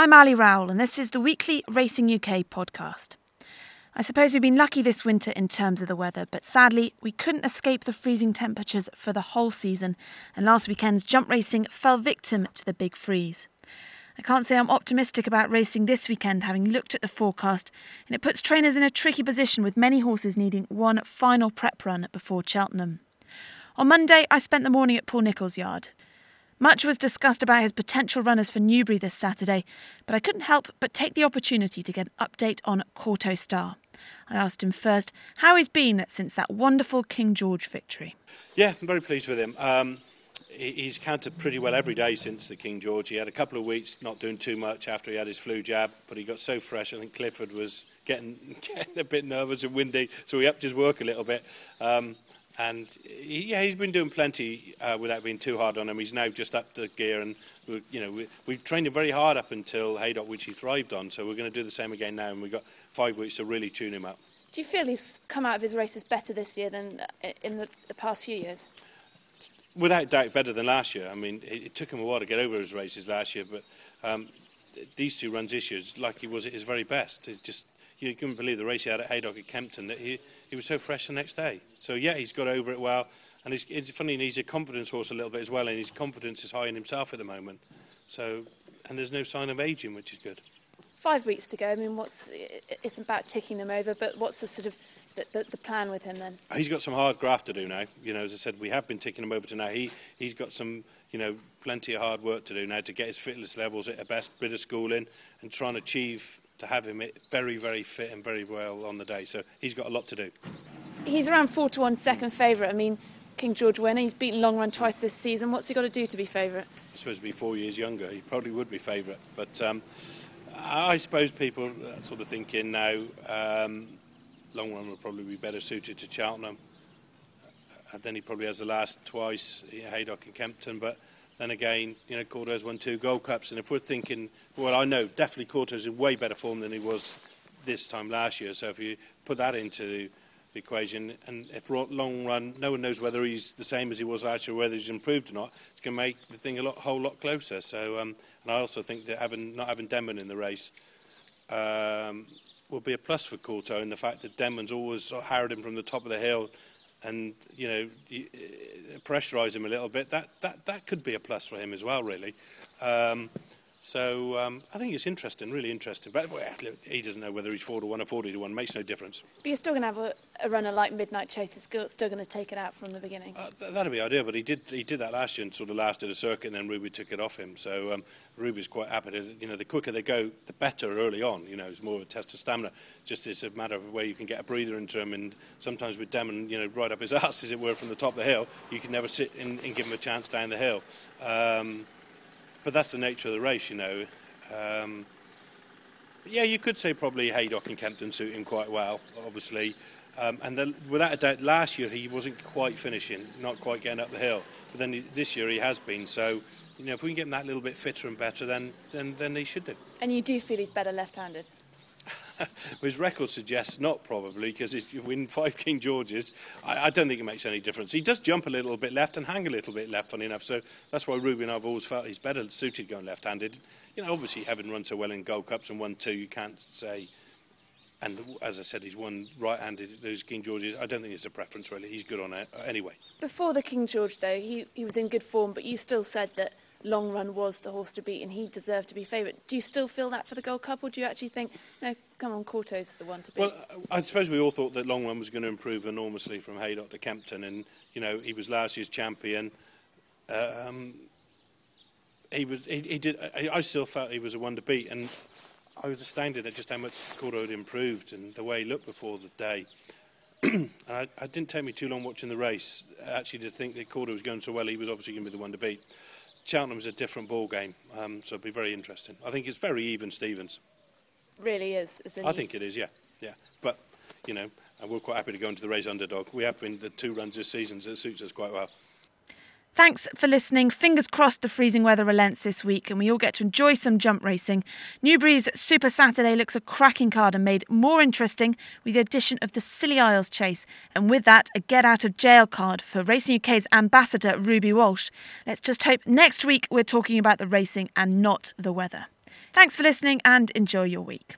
I'm Aly Rowell, and this is the weekly Racing UK podcast. I suppose we've been lucky this winter in terms of the weather, but sadly, we couldn't escape the freezing temperatures for the whole season, and last weekend's jump racing fell victim to the big freeze. I can't say I'm optimistic about racing this weekend, having looked at the forecast, and it puts trainers in a tricky position with many horses needing one final prep run before Cheltenham. On Monday, I spent the morning at Paul Nicholls' yard. Much was discussed about his potential runners for Newbury this Saturday, but I couldn't help but take the opportunity to get an update on Kauto Star. I asked him first how he's been since that wonderful King George victory. Yeah, I'm very pleased with him. Um, he's counted pretty well every day since the King George. He had a couple of weeks not doing too much after he had his flu jab, but he got so fresh. I think Clifford was getting, getting a bit nervous and windy, so he upped his work a little bit. Um, and he, yeah, he's been doing plenty uh, without being too hard on him. He's now just up the gear, and you know we, we've trained him very hard up until Haydock, which he thrived on. So we're going to do the same again now, and we've got five weeks to really tune him up. Do you feel he's come out of his races better this year than uh, in the, the past few years? Without doubt, better than last year. I mean, it, it took him a while to get over his races last year, but um, these two runs this year, like he was at his very best. It just you couldn't believe the race he had at Haydock at Kempton that he, he was so fresh the next day. So yeah, he's got over it well, and it's, it's funny. He's a confidence horse a little bit as well, and his confidence is high in himself at the moment. So, and there's no sign of aging, which is good. Five weeks to go. I mean, what's it's about ticking them over, but what's the sort of the, the, the, plan with him then? He's got some hard graft to do now. You know, as I said, we have been ticking him over to now. He he's got some, you know, plenty of hard work to do now to get his fitness levels at a best bit of schooling and try and achieve to have him very, very fit and very well on the day. So he's got a lot to do. He's around four to one second favourite. I mean, King George winner. He's beaten Long Run twice this season. What's he got to do to be favourite? I suppose to be four years younger, he probably would be favourite. But um, I suppose people are sort of thinking now um, Long Run will probably be better suited to Cheltenham. And then he probably has the last twice, Haydock and Kempton. But then again, you know, Kauto's won two Gold Cups, and if we're thinking, well, I know definitely Kauto's in way better form than he was this time last year. So if you put that into the equation, and if Long Run, no one knows whether he's the same as he was last year, whether he's improved or not. It's going to make the thing a lot, whole lot closer. So, um, and I also think that having not having Denman in the race. Um, will be a plus for Kauto in the fact that Denman's always harried him from the top of the hill and you know uh, pressurise him a little bit. That that that could be a plus for him as well, really. Um, so um, I think it's interesting, really interesting. But well, he doesn't know whether he's four to one or forty to one. Makes no difference. But you're still going to have a, a, runner like Midnight Chase. Is still, still going to take it out from the beginning. Uh, th- that'd be ideal. But he did he did that last year and sort of lasted a circuit, and then Ruby took it off him. So um, Ruby's quite happy to. You know, the quicker they go, the better early on. You know, it's more of a test of stamina. Just it's a matter of where you can get a breather into him. And sometimes with Denman, you know, right up his ass, as it were, from the top of the hill, you can never sit and, and give him a chance down the hill. Um, but that's the nature of the race, you know. Um, yeah, you could say probably Haydock and Kempton suit him quite well, obviously. Um, and then, without a doubt, last year he wasn't quite finishing, not quite getting up the hill. But then he, this year he has been. So, you know, if we can get him that little bit fitter and better, then then, then he should do. And you do feel he's better left-handed? his record suggests not probably because if you win five King Georges, I, I, don't think it makes any difference. He does jump a little bit left and hang a little bit left, funny enough. So that's why Ruby and I've always felt he's better suited going left-handed. You know, obviously having run so well in Gold Cups and won two, you can't say. And as I said, he's won right-handed those King Georges. I don't think it's a preference really. He's good on it uh, anyway. Before the King George, though, he he was in good form, but you still said that Long Run was the horse to beat and he deserved to be favourite. Do you still feel that for the Gold Cup or do you actually think, no, come on, Kauto's the one to beat? Well, I suppose we all thought that Long Run was going to improve enormously from Haydock to Kempton and, you know, he was last year's champion. Um, he was, he, he did, I, I, still felt he was a one to beat and I was astounded at just how much Kauto had improved and the way he looked before the day. and I, I, didn't take me too long watching the race actually to think that Kauto was going so well. He was obviously going to be the one to beat. Cheltenham's a different ball game, um, so it'll be very interesting. I think it's very even, Stevens. Really is, isn't I think it is, yeah, yeah. But you know, we're quite happy to go into the race underdog. We have been the two runs this season, so it suits us quite well. Thanks for listening. Fingers crossed the freezing weather relents this week and we all get to enjoy some jump racing. Newbury's Super Saturday looks a cracking card and made more interesting with the addition of the Scilly Isles chase. And with that, a get out of jail card for Racing UK's ambassador, Ruby Walsh. Let's just hope next week we're talking about the racing and not the weather. Thanks for listening and enjoy your week.